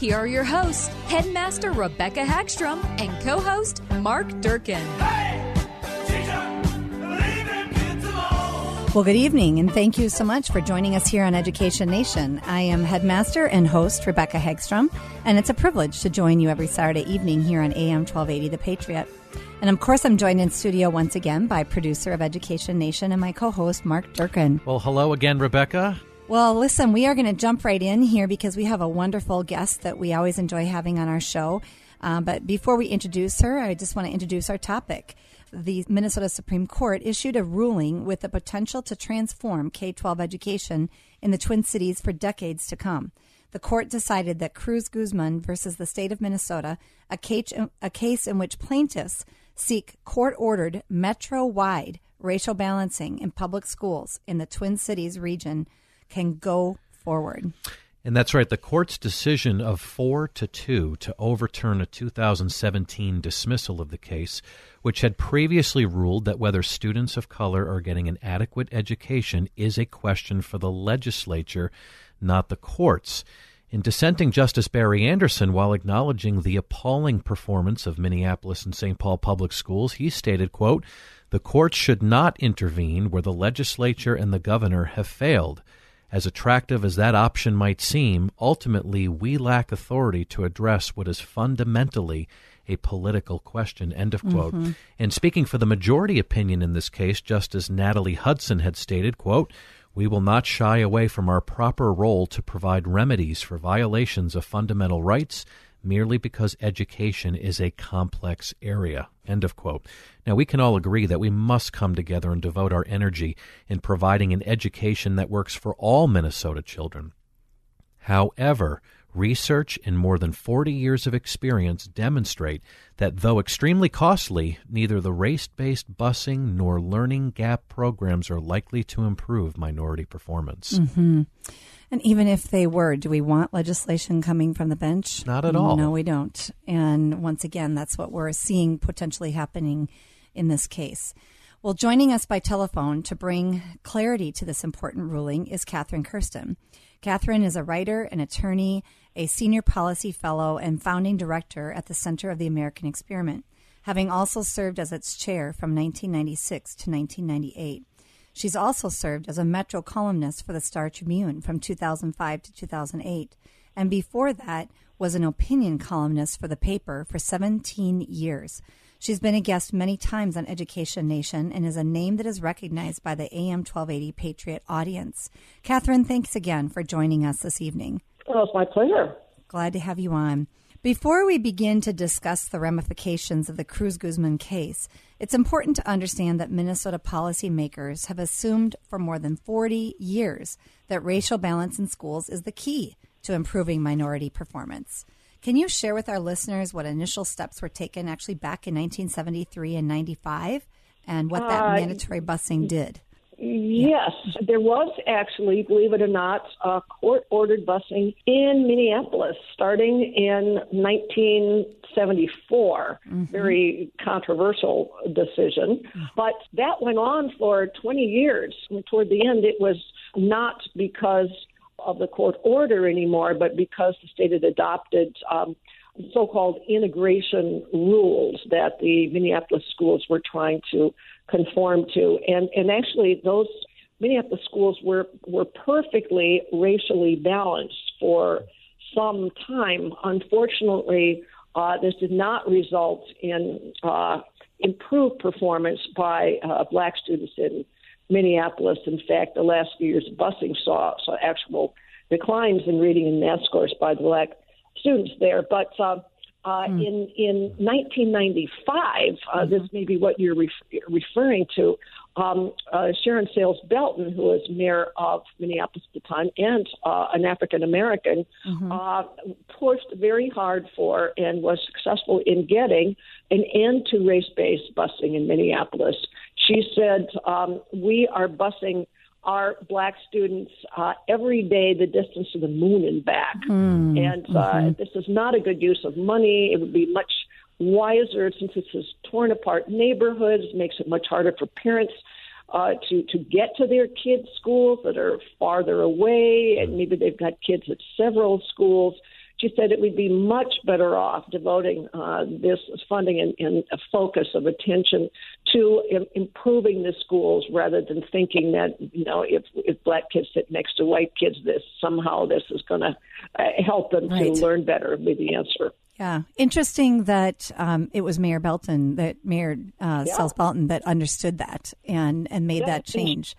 Here are your hosts, Headmaster Rebecca Hagstrom and co host Mark Durkin. Well, good evening, and thank you so much for joining us here on Education Nation. I am Headmaster and host Rebecca Hagstrom, and it's a privilege to join you every Saturday evening here on AM 1280 The Patriot. And of course, I'm joined in studio once again by producer of Education Nation and my co host, Mark Durkin. Well, hello again, Rebecca. Well, listen, we are going to jump right in here because we have a wonderful guest that we always enjoy having on our show. Uh, but before we introduce her, I just want to introduce our topic. The Minnesota Supreme Court issued a ruling with the potential to transform K 12 education in the Twin Cities for decades to come the court decided that Cruz Guzman versus the state of Minnesota, a case, a case in which plaintiffs seek court ordered metro wide racial balancing in public schools in the Twin Cities region can go forward. And that's right. The court's decision of four to two to overturn a 2017 dismissal of the case, which had previously ruled that whether students of color are getting an adequate education is a question for the legislature, not the courts. In dissenting Justice Barry Anderson, while acknowledging the appalling performance of Minneapolis and St. Paul public schools, he stated, quote, "The courts should not intervene where the legislature and the governor have failed. As attractive as that option might seem, ultimately we lack authority to address what is fundamentally a political question." End of quote. Mm-hmm. And speaking for the majority opinion in this case, Justice Natalie Hudson had stated, quote, we will not shy away from our proper role to provide remedies for violations of fundamental rights merely because education is a complex area. End of quote. Now, we can all agree that we must come together and devote our energy in providing an education that works for all Minnesota children. However, Research and more than 40 years of experience demonstrate that though extremely costly, neither the race based busing nor learning gap programs are likely to improve minority performance. Mm-hmm. And even if they were, do we want legislation coming from the bench? Not at all. No, we don't. And once again, that's what we're seeing potentially happening in this case. Well, joining us by telephone to bring clarity to this important ruling is Katherine Kersten. Katherine is a writer, an attorney, a senior policy fellow, and founding director at the Center of the American Experiment, having also served as its chair from 1996 to 1998. She's also served as a Metro columnist for the Star Tribune from 2005 to 2008, and before that was an opinion columnist for the paper for 17 years. She's been a guest many times on Education Nation and is a name that is recognized by the AM 1280 Patriot audience. Katherine, thanks again for joining us this evening. Well, it's my pleasure. Glad to have you on. Before we begin to discuss the ramifications of the Cruz Guzman case, it's important to understand that Minnesota policymakers have assumed for more than 40 years that racial balance in schools is the key to improving minority performance. Can you share with our listeners what initial steps were taken actually back in 1973 and 95 and what that uh, mandatory busing did? Yes, there was actually, believe it or not, a court ordered busing in Minneapolis starting in 1974. Mm-hmm. Very controversial decision. But that went on for 20 years. And toward the end, it was not because of the court order anymore, but because the state had adopted um, so-called integration rules that the Minneapolis schools were trying to conform to, and and actually those Minneapolis schools were were perfectly racially balanced for some time. Unfortunately, uh, this did not result in uh, improved performance by uh, black students in Minneapolis. In fact, the last few years of busing saw, saw actual declines in reading and math scores by black students there. But uh, uh, mm. in in 1995, uh, mm-hmm. this may be what you're ref- referring to. Um, uh, Sharon Sayles Belton, who was mayor of Minneapolis at the time and uh, an African American, mm-hmm. uh, pushed very hard for and was successful in getting an end to race based busing in Minneapolis. She said, um, We are busing our black students uh, every day the distance to the moon and back. Mm, and uh, mm-hmm. this is not a good use of money. It would be much wiser since this is torn apart neighborhoods, makes it much harder for parents uh, to to get to their kids' schools that are farther away, and maybe they've got kids at several schools. She said it would be much better off devoting uh, this funding and, and, a focus of attention to Im- improving the schools rather than thinking that you know if if black kids sit next to white kids, this somehow this is going to uh, help them right. to learn better. Would be the answer. Yeah, interesting that um, it was Mayor Belton, that Mayor uh, yeah. Sayles Belton, that understood that and and made yeah. that change.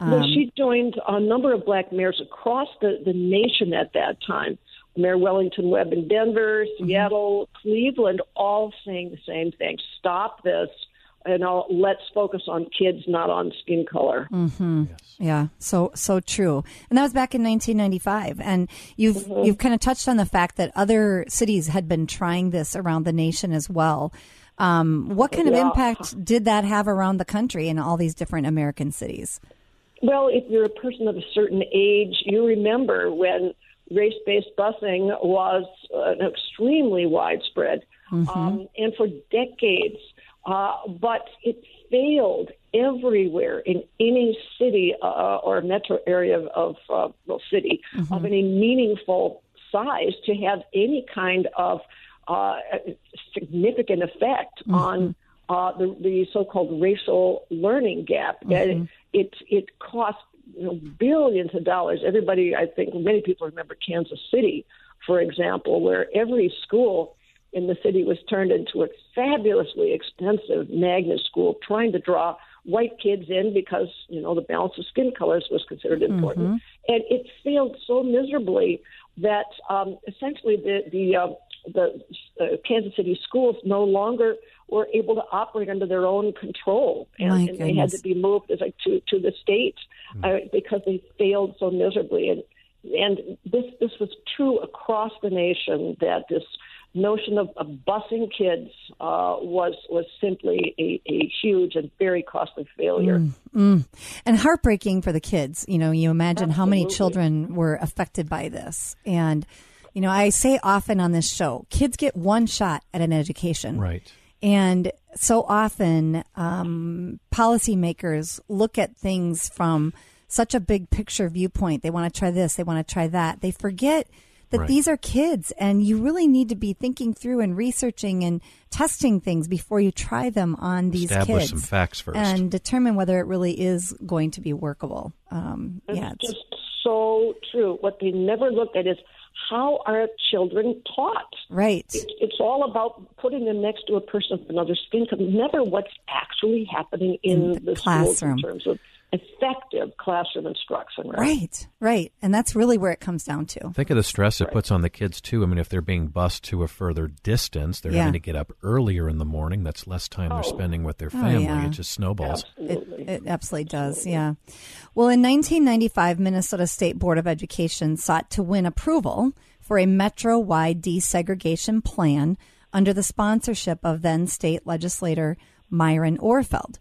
Um, well, she joined a number of black mayors across the, the nation at that time. Mayor Wellington Webb in Denver, mm-hmm. Seattle, mm-hmm. Cleveland, all saying the same thing. Stop this. You know, let's focus on kids, not on skin color. Mm-hmm. Yes. Yeah, so so true. And that was back in 1995. And you've mm-hmm. you've kind of touched on the fact that other cities had been trying this around the nation as well. Um, what kind of yeah. impact did that have around the country in all these different American cities? Well, if you're a person of a certain age, you remember when race based busing was uh, extremely widespread. Mm-hmm. Um, and for decades, uh, but it failed everywhere in any city uh, or metro area of, uh, well, city mm-hmm. of any meaningful size to have any kind of uh, significant effect mm-hmm. on uh, the, the so-called racial learning gap. Mm-hmm. It, it it cost you know, billions of dollars. Everybody, I think, many people remember Kansas City, for example, where every school in the city was turned into a fabulously expensive magnet school, trying to draw white kids in because you know the balance of skin colors was considered important, mm-hmm. and it failed so miserably that um, essentially the the uh, the uh, Kansas City schools no longer were able to operate under their own control, and, and they had to be moved as like to to the state mm. uh, because they failed so miserably. And and this this was true across the nation that this notion of, of busing kids uh, was was simply a, a, huge and very costly failure. Mm, mm. And heartbreaking for the kids. You know, you imagine Absolutely. how many children were affected by this. And, you know, I say often on this show, kids get one shot at an education. Right. And so often, um, policymakers look at things from such a big picture viewpoint. They want to try this, they want to try that. They forget that right. these are kids and you really need to be thinking through and researching and testing things before you try them on these Establish kids. some facts first. And determine whether it really is going to be workable. Um, it's yeah, it's just so true. What they never look at is how are children taught? Right. It, it's all about putting them next to a person of another skin color, never what's actually happening in, in the, the classroom in terms of effective classroom instruction. Right? right, right, and that's really where it comes down to. Think of the stress it right. puts on the kids too. I mean, if they're being bused to a further distance, they're yeah. having to get up earlier in the morning. That's less time oh. they're spending with their oh, family. Oh, yeah. It just snowballs. Absolutely. It, it absolutely does. Absolutely. Yeah. Well, in 1995, Minnesota State Board of Education sought to win approval for a metro-wide desegregation plan under the sponsorship of then state legislator Myron Orfield.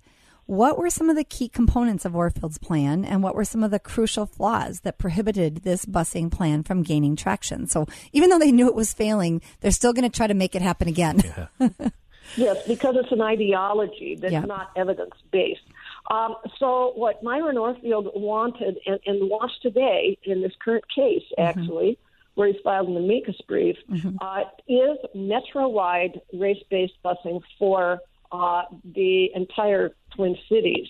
What were some of the key components of Orfield's plan, and what were some of the crucial flaws that prohibited this busing plan from gaining traction? So, even though they knew it was failing, they're still going to try to make it happen again. Yeah. yes, because it's an ideology that's yeah. not evidence based. Um, so, what Myron Orfield wanted and, and, wants today in this current case, mm-hmm. actually, mm-hmm. where he's filed an amicus brief, mm-hmm. uh, is metro wide race based busing for uh, the entire Twin Cities.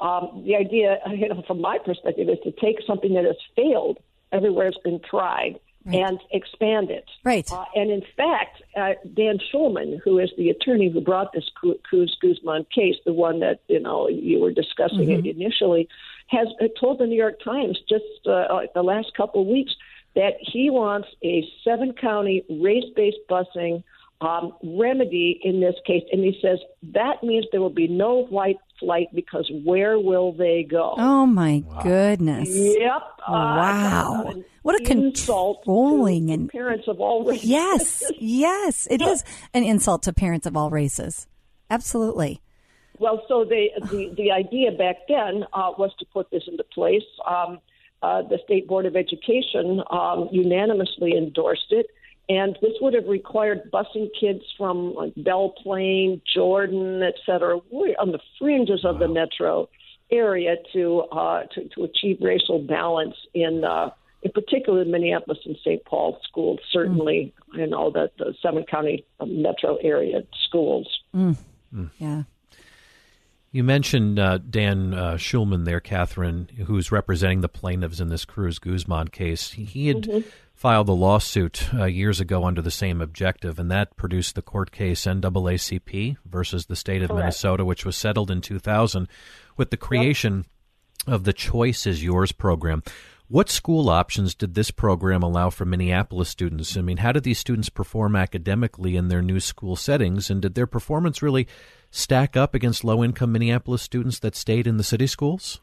Um, the idea, you know, from my perspective, is to take something that has failed everywhere it's been tried right. and expand it. Right. Uh, and in fact, uh, Dan Shulman, who is the attorney who brought this Cruz Guzman case, the one that you know you were discussing mm-hmm. initially, has uh, told the New York Times just uh, the last couple of weeks that he wants a seven county race based busing um, remedy in this case. And he says that means there will be no white flight because where will they go? Oh, my wow. goodness. Yep. Wow. Uh, what a controlling and parents of all races. Yes, yes, it is an insult to parents of all races. Absolutely. Well, so the the, the idea back then uh, was to put this into place. Um, uh, the State Board of Education um, unanimously endorsed it. And this would have required busing kids from like Belle Plaine, Jordan, et cetera, on the fringes of the metro area to uh, to, to achieve racial balance in uh, in particular the Minneapolis and St. Paul schools. Certainly, mm. you know the the seven county metro area schools. Mm. Mm. Yeah. You mentioned uh, Dan uh, Shulman there, Katherine, who's representing the plaintiffs in this Cruz Guzman case. He had mm-hmm. filed a lawsuit uh, years ago under the same objective, and that produced the court case NAACP versus the state of Correct. Minnesota, which was settled in 2000 with the creation yep. of the Choice is Yours program. What school options did this program allow for Minneapolis students? I mean, how did these students perform academically in their new school settings, and did their performance really stack up against low income Minneapolis students that stayed in the city schools?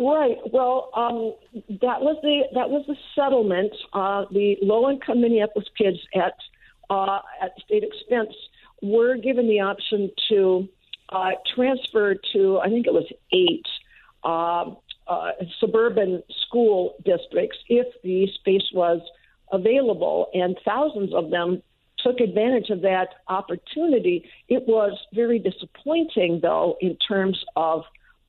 Right. Well, um, that was the that was the settlement. Uh, the low income Minneapolis kids at uh, at state expense were given the option to uh, transfer to I think it was eight uh, uh, suburban school districts if the space was available, and thousands of them took advantage of that opportunity. It was very disappointing, though, in terms of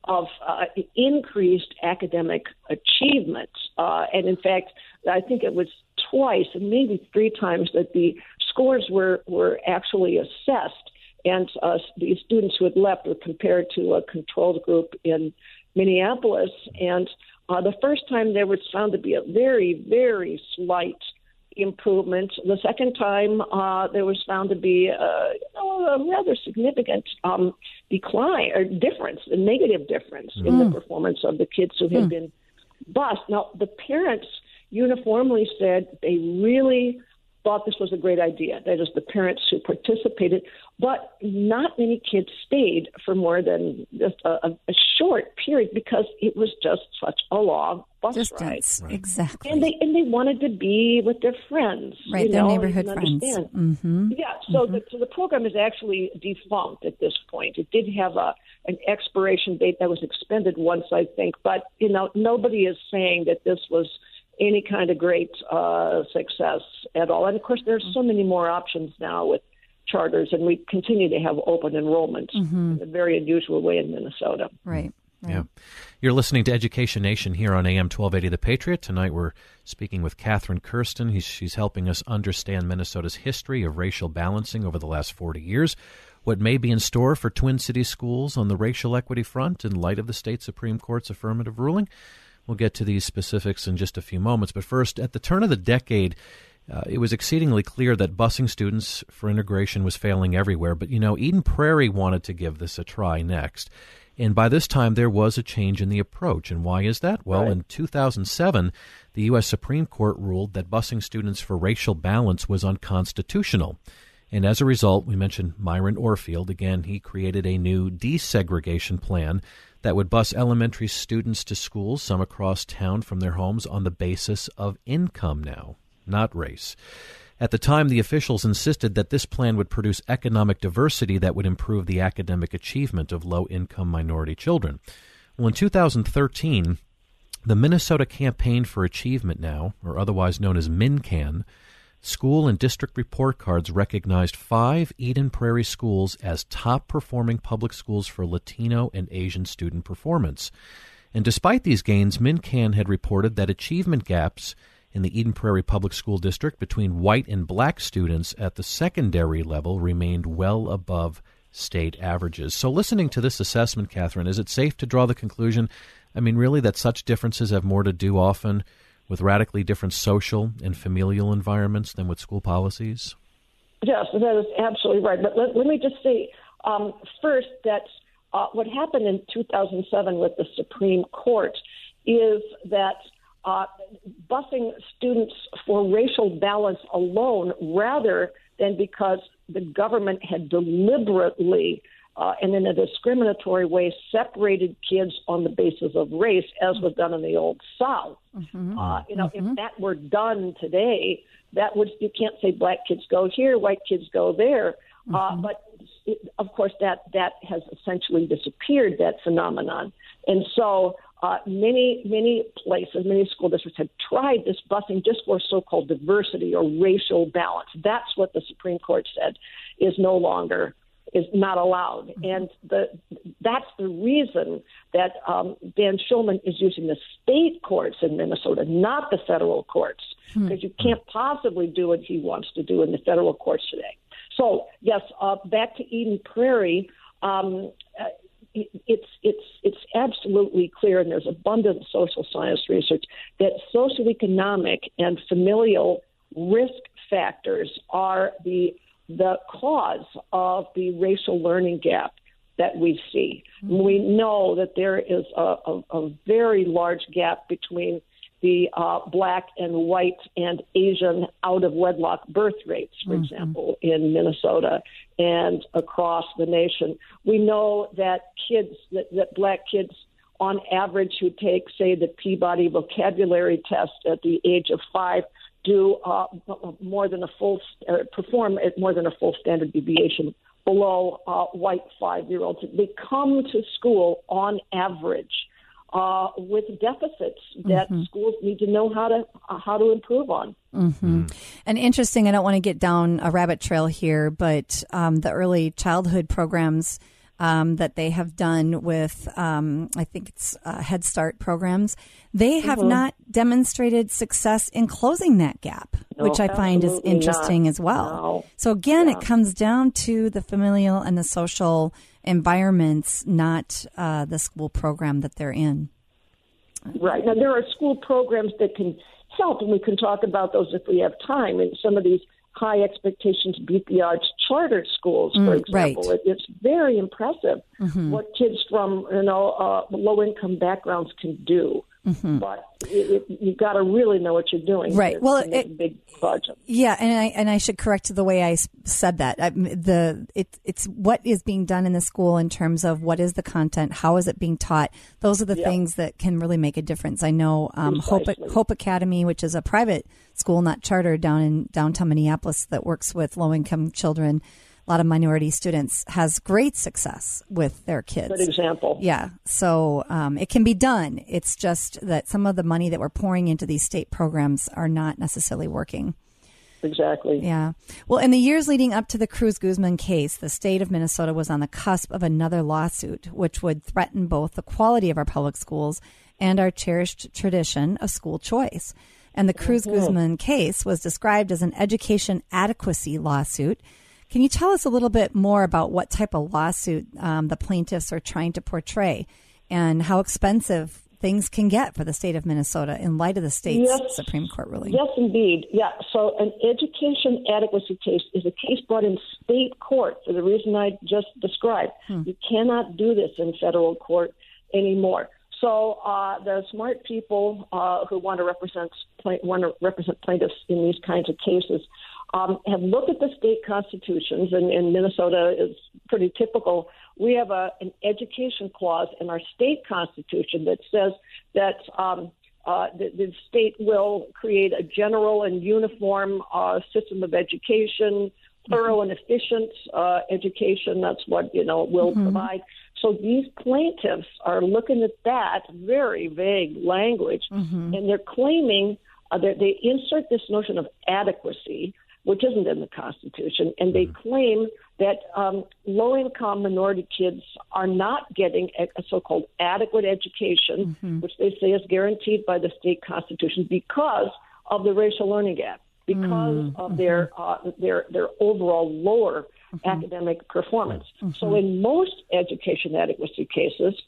of uh, increased academic achievement. Uh, and in fact, I think it was twice and maybe three times that the scores were, were actually assessed. And uh, the students who had left were compared to a controlled group in Minneapolis, and uh, the first time there was found to be a very, very slight improvement. The second time uh, there was found to be a, a rather significant um, decline or difference, a negative difference mm. in the mm. performance of the kids who had mm. been bused. Now, the parents uniformly said they really thought this was a great idea. That is, the parents who participated, but not many kids stayed for more than just a, a short period because it was just such a long bus Distance. ride. Exactly. And they and they wanted to be with their friends, right? their know, neighborhood friends. Mm-hmm. Yeah. So, mm-hmm. the, so the program is actually defunct at this point. It did have a an expiration date that was expended once, I think, but you know nobody is saying that this was any kind of great uh, success at all. And of course, there's so many more options now with charters, and we continue to have open enrollment mm-hmm. in a very unusual way in Minnesota. Right. Right. Yeah. You're listening to Education Nation here on AM 1280 The Patriot. Tonight we're speaking with Katherine Kersten. He's, she's helping us understand Minnesota's history of racial balancing over the last 40 years, what may be in store for Twin Cities schools on the racial equity front in light of the state Supreme Court's affirmative ruling, We'll get to these specifics in just a few moments. But first, at the turn of the decade, uh, it was exceedingly clear that busing students for integration was failing everywhere. But, you know, Eden Prairie wanted to give this a try next. And by this time, there was a change in the approach. And why is that? Well, right. in 2007, the U.S. Supreme Court ruled that busing students for racial balance was unconstitutional. And as a result, we mentioned Myron Orfield. Again, he created a new desegregation plan that would bus elementary students to schools, some across town from their homes, on the basis of income now, not race. At the time, the officials insisted that this plan would produce economic diversity that would improve the academic achievement of low income minority children. Well, in 2013, the Minnesota Campaign for Achievement now, or otherwise known as MinCAN, School and district report cards recognized five Eden Prairie schools as top performing public schools for Latino and Asian student performance. And despite these gains, MinCAN had reported that achievement gaps in the Eden Prairie Public School District between white and black students at the secondary level remained well above state averages. So, listening to this assessment, Katherine, is it safe to draw the conclusion, I mean, really, that such differences have more to do often with radically different social and familial environments than with school policies? Yes, that is absolutely right. But let, let me just say um, first that uh, what happened in 2007 with the Supreme Court is that uh, busing students for racial balance alone rather than because the government had deliberately uh, and in a discriminatory way separated kids on the basis of race, as was done in the old South. Mm-hmm. Uh, you know, mm-hmm. if that were done today, that would you can't say black kids go here, white kids go there. Uh, mm-hmm. Uh, but it, of course, that that has essentially disappeared. That phenomenon, and so uh, many, many places, many school districts have tried this busing just for so-called diversity or racial balance. That's what the Supreme Court said is no longer is not allowed, mm-hmm. and the that's the reason that um, Dan Shulman is using the state courts in Minnesota, not the federal courts, because mm-hmm. you can't possibly do what he wants to do in the federal courts today. So yes, uh, back to Eden Prairie. Um, uh, it's it's it's absolutely clear, and there's abundant social science research that socioeconomic and familial risk factors are the the cause of the racial learning gap that we see. Mm-hmm. We know that there is a, a, a very large gap between the uh, black and white and Asian out of wedlock birth rates, for mm-hmm. example, in Minnesota and across the nation. We know that kids, that, that black kids on average who take, say, the Peabody vocabulary test at the age of five do uh, more than a full, uh, perform at more than a full standard deviation below uh, white five year olds. They come to school on average uh, with deficits that mm-hmm. schools need to know how to uh, how to improve on. Mm-hmm. And interesting, I don't want to get down a rabbit trail here, but um, the early childhood programs um, that they have done with, um, I think it's uh, Head Start programs, they have mm-hmm. not demonstrated success in closing that gap, no, which I find is interesting not. as well. No. So again, yeah. it comes down to the familial and the social environments, not uh, the school program that they're in. Right. Now, there are school programs that can help, and we can talk about those if we have time. And some of these high expectations beat the odds charter schools, for mm, example. Right. It's very impressive mm-hmm. what kids from you know uh, low income backgrounds can do. Mm-hmm. But it, it, you've got to really know what you're doing. Right. well, it, big project. Yeah, and I and I should correct the way I said that. I, the it, it's what is being done in the school in terms of what is the content, how is it being taught. Those are the things that can really make a difference. I know um, Hope Hope Academy, which is a private school, not chartered, down in downtown Minneapolis, that works with low income children lot of minority students has great success with their kids. Good example. Yeah. So um, it can be done. It's just that some of the money that we're pouring into these state programs are not necessarily working. Exactly. Yeah. Well, in the years leading up to the Cruz Guzman case, the state of Minnesota was on the cusp of another lawsuit, which would threaten both the quality of our public schools and our cherished tradition of school choice. And the Cruz mm-hmm. Guzman case was described as an education adequacy lawsuit can you tell us a little bit more about what type of lawsuit um, the plaintiffs are trying to portray and how expensive things can get for the state of Minnesota in light of the state's yes. Supreme Court ruling? Yes, indeed. Yeah. So, an education adequacy case is a case brought in state court for the reason I just described. Hmm. You cannot do this in federal court anymore. So uh, the smart people uh, who want to represent want to represent plaintiffs in these kinds of cases um, have looked at the state constitutions, and, and Minnesota is pretty typical. We have a, an education clause in our state constitution that says that um, uh, the, the, state will create a general and uniform uh, system of education, thorough and efficient uh, education. That's what you know will mm-hmm. provide. So these plaintiffs are looking at that very vague language, mm-hmm. and they're claiming uh, that they insert this notion of adequacy which isn't in the Constitution, and they mm-hmm. claim that um, low income minority kids are not getting a, a so called adequate education, mm-hmm. which they say is guaranteed by the state constitution because of the racial learning gap, because mm-hmm. of their, uh, their, their overall lower mm-hmm. academic performance. So, in most education adequacy cases,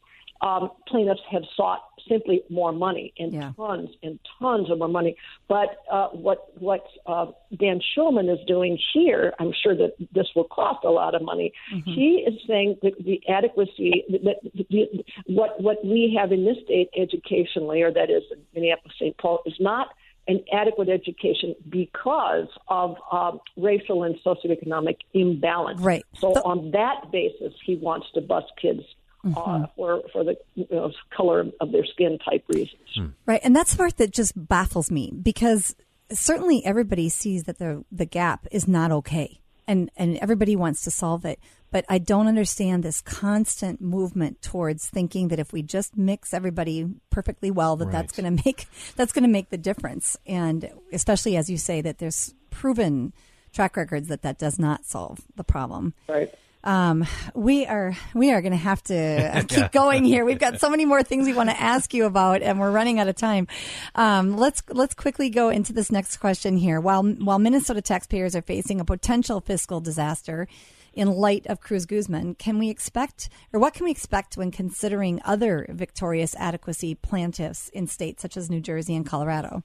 um, plaintiffs have sought simply more money and Yeah. tons and tons of more money. But uh, what what uh, Dan Shulman is doing here, I'm sure that this will cost a lot of money. He is saying that the adequacy that the, what what we have in this state educationally, or that is in Minneapolis, St. Paul, is not an adequate education because of um, racial and socioeconomic imbalance. Right. So The- on that basis, he wants to bust kids Mm-hmm. uh, for for the you know, color of their skin type reasons. Right, and that's the part that just baffles me because certainly everybody sees that the the gap is not okay, and and everybody wants to solve it. But I don't understand this constant movement towards thinking that if we just mix everybody perfectly well, that that's going to make that's going to make the difference. And especially as you say that there's proven track records that that does not solve the problem. Right. Um, we are we are going to have to keep going here. We've got so many more things we want to ask you about, and we're running out of time. Um, let's let's quickly go into this next question here. While while Minnesota taxpayers are facing a potential fiscal disaster in light of Cruz Guzman, can we expect, or what can we expect when considering other victorious adequacy plaintiffs in states such as New Jersey and Colorado?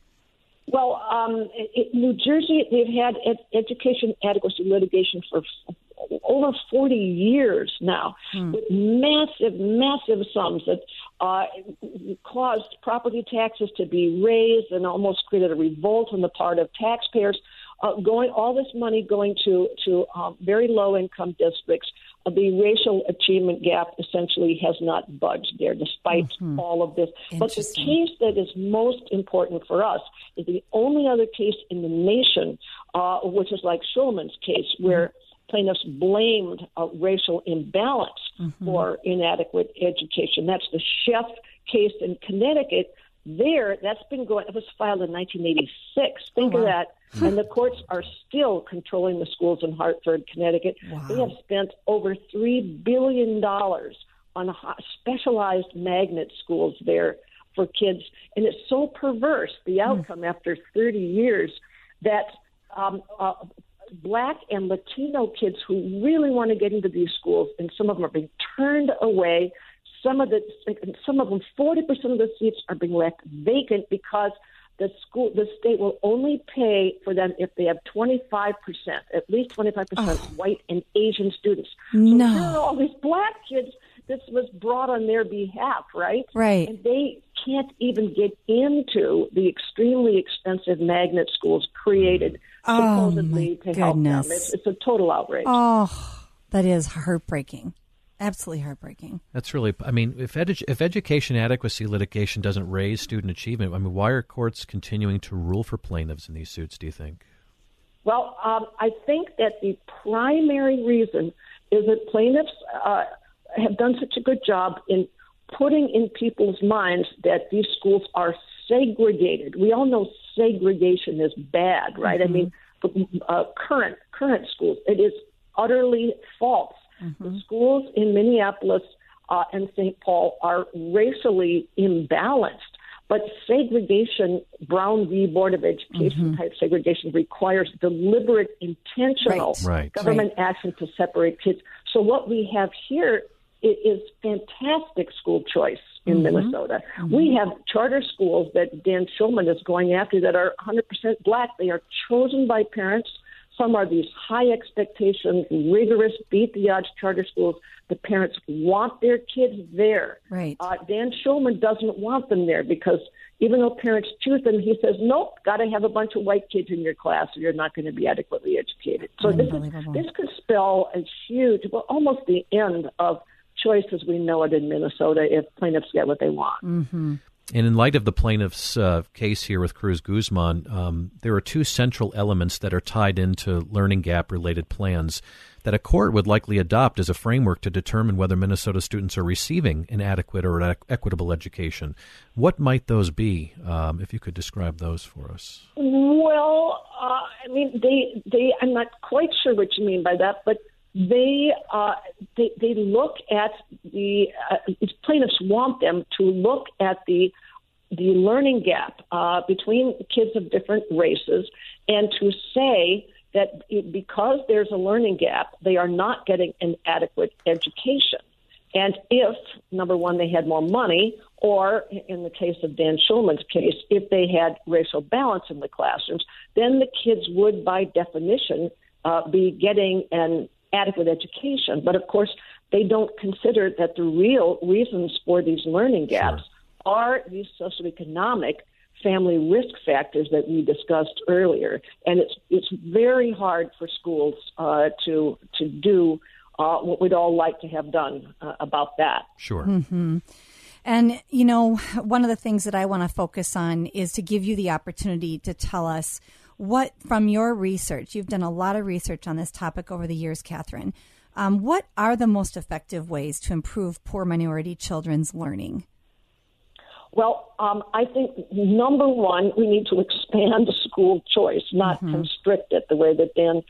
Well, um, it, New Jersey, they've had ed- education adequacy litigation for f- over 40 years now, with massive, massive sums that uh, caused property taxes to be raised and almost created a revolt on the part of taxpayers. Uh, going all this money going to to um, very low income districts. Uh, the racial achievement gap essentially has not budged there, despite all of this. But the case that is most important for us is the only other case in the nation, uh, which is like Shulman's case, where plaintiffs blamed a racial imbalance for inadequate education. That's the Sheff case in Connecticut. There, that's been going. It was filed in 1986. Think of that. And the courts are still controlling the schools in Hartford, Connecticut. Wow. They have spent over three billion dollars on specialized magnet schools there for kids, and it's so perverse the outcome after 30 years that um, uh, black and Latino kids who really want to get into these schools, and some of them are being turned away. Some of the, some of them, 40% of the seats are being left vacant because the school, the state will only pay for them if they have 25%, at least 25% white and Asian students. So No. are all these black kids. This was brought on their behalf, right? Right. And they can't even get into the extremely expensive magnet schools created mm. Oh, supposedly my to help them. It's, it's a total outrage. Oh, that is heartbreaking. Absolutely heartbreaking. That's really. I mean, if edu- if education adequacy litigation doesn't raise student achievement, I mean, why are courts continuing to rule for plaintiffs in these suits? Do you think? Well, um, I think that the primary reason is that plaintiffs uh, have done such a good job in putting in people's minds that these schools are segregated. We all know segregation is bad, right? I mean, uh, current current schools, it is utterly false. The schools in Minneapolis uh, and St. Paul are racially imbalanced. But segregation, Brown v. Board of Education type segregation, requires deliberate, intentional Right. Right. government action to separate kids. So what we have here i- fantastic school choice in Minnesota. We have charter schools that Dan Shulman is going after that are 100% black. They are chosen by parents. Some are these high expectations, rigorous, beat the odds charter schools. The parents want their kids there. Right. Uh, Dan Shulman doesn't want them there because even though parents choose them, he says, nope, got to have a bunch of white kids in your class or you're not going to be adequately educated. So this, is, this could spell a huge, well, almost the end of choice as we know it in Minnesota if plaintiffs get what they want. And in light of the plaintiff's uh, case here with Cruz Guzman, um, there are two central elements that are tied into learning gap related plans that a court would likely adopt as a framework to determine whether Minnesota students are receiving an adequate or equ- equitable education. What might those be, um, if you could describe those for us? Well, uh, I mean, they they. I'm not quite sure what you mean by that, but they uh, they they look at the uh, plaintiffs want them to look at the the learning gap uh, between kids of different races and to say that because there's a learning gap, they are not getting an adequate education. And if, number one, they had more money, or in the case of Dan Shulman's case, if they had racial balance in the classrooms, then the kids would, by definition, uh, be getting an adequate education. But of course, they don't consider that the real reasons for these learning gaps sure. are these socioeconomic family risk factors that we discussed earlier. And it's it's very hard for schools uh, to to do uh, what we'd all like to have done uh, about that. Sure. Mm-hmm. And, you know, one of the things that I want to focus on is to give you the opportunity to tell us what, from your research, you've done a lot of research on this topic over the years, Katherine. Um, what are the most effective ways to improve poor minority children's learning? Well, um, I think number one, we need to expand school choice, not mm-hmm. constrict it the way that Dan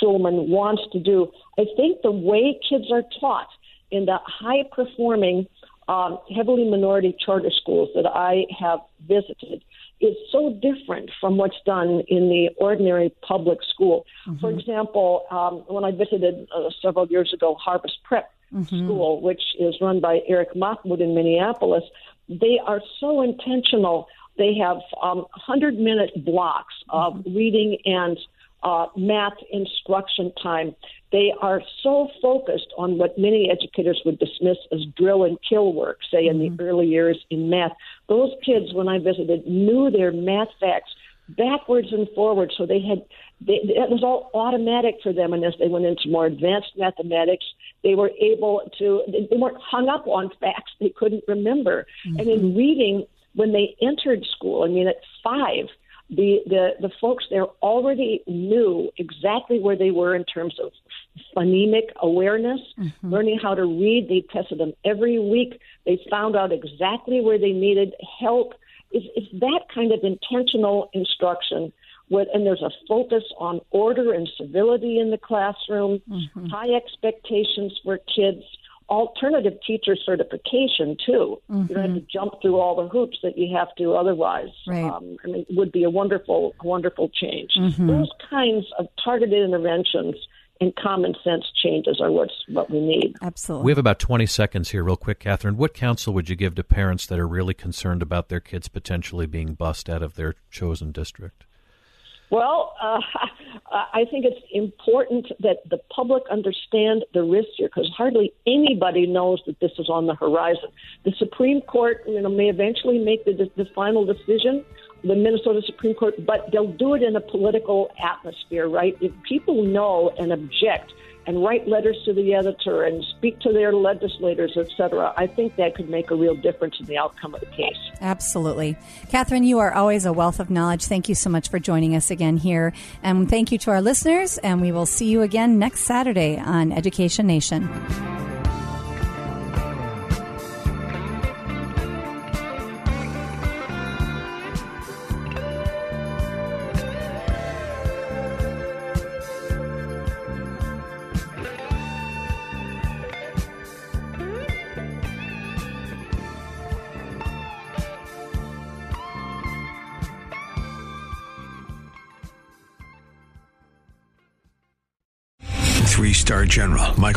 Shulman wants to do. I think the way kids are taught in the high performing, um, heavily minority charter schools that I have visited is so different from what's done in the ordinary public school. Mm-hmm. For example, um, when I visited uh, several years ago Harvest Prep mm-hmm. School, which is run by Eric Mahmoud in Minneapolis, they are so intentional. They have um, 100 minute blocks of mm-hmm. reading and uh, math instruction time. They are so focused on what many educators would dismiss as drill and kill work, say mm-hmm. in the mm-hmm. early years in math. Those kids, when I visited, knew their math facts backwards and forwards, so they had they, it was all automatic for them. And as they went into more advanced mathematics, they were able to they weren't hung up on facts they couldn't remember. Mm-hmm. And in reading, when they entered school, I mean, at five the, the, the folks there already knew exactly where they were in terms of phonemic awareness, mm-hmm. learning how to read. They tested them every week. They found out exactly where they needed help. It's, it's that kind of intentional instruction. With, and there's a focus on order and civility in the classroom, mm-hmm. high expectations for kids alternative teacher certification too. Mm-hmm. You don't have to mm-hmm. jump through all the hoops that you have to otherwise. Right. Um, I mean, it would be a wonderful, wonderful change. Mm-hmm. Those kinds of targeted interventions and common sense changes are what's what we need. Absolutely. We have about 20 seconds here, real quick, Katherine. What counsel would you give to parents that are really concerned about their kids potentially being bussed out of their chosen district? Well, uh, I think it's important that the public understand the risk here because hardly anybody knows that this is on the horizon. The Supreme Court, you know, may eventually make the, the final decision, the Minnesota Supreme Court, but they'll do it in a political atmosphere, right? If people know and object and write letters to the editor and speak to their legislators, etc. I think that could make a real difference in the outcome of the case. Absolutely. Katherine, you are always a wealth of knowledge. Thank you so much for joining us again here. And thank you to our listeners, and we will see you again next Saturday on Education Nation.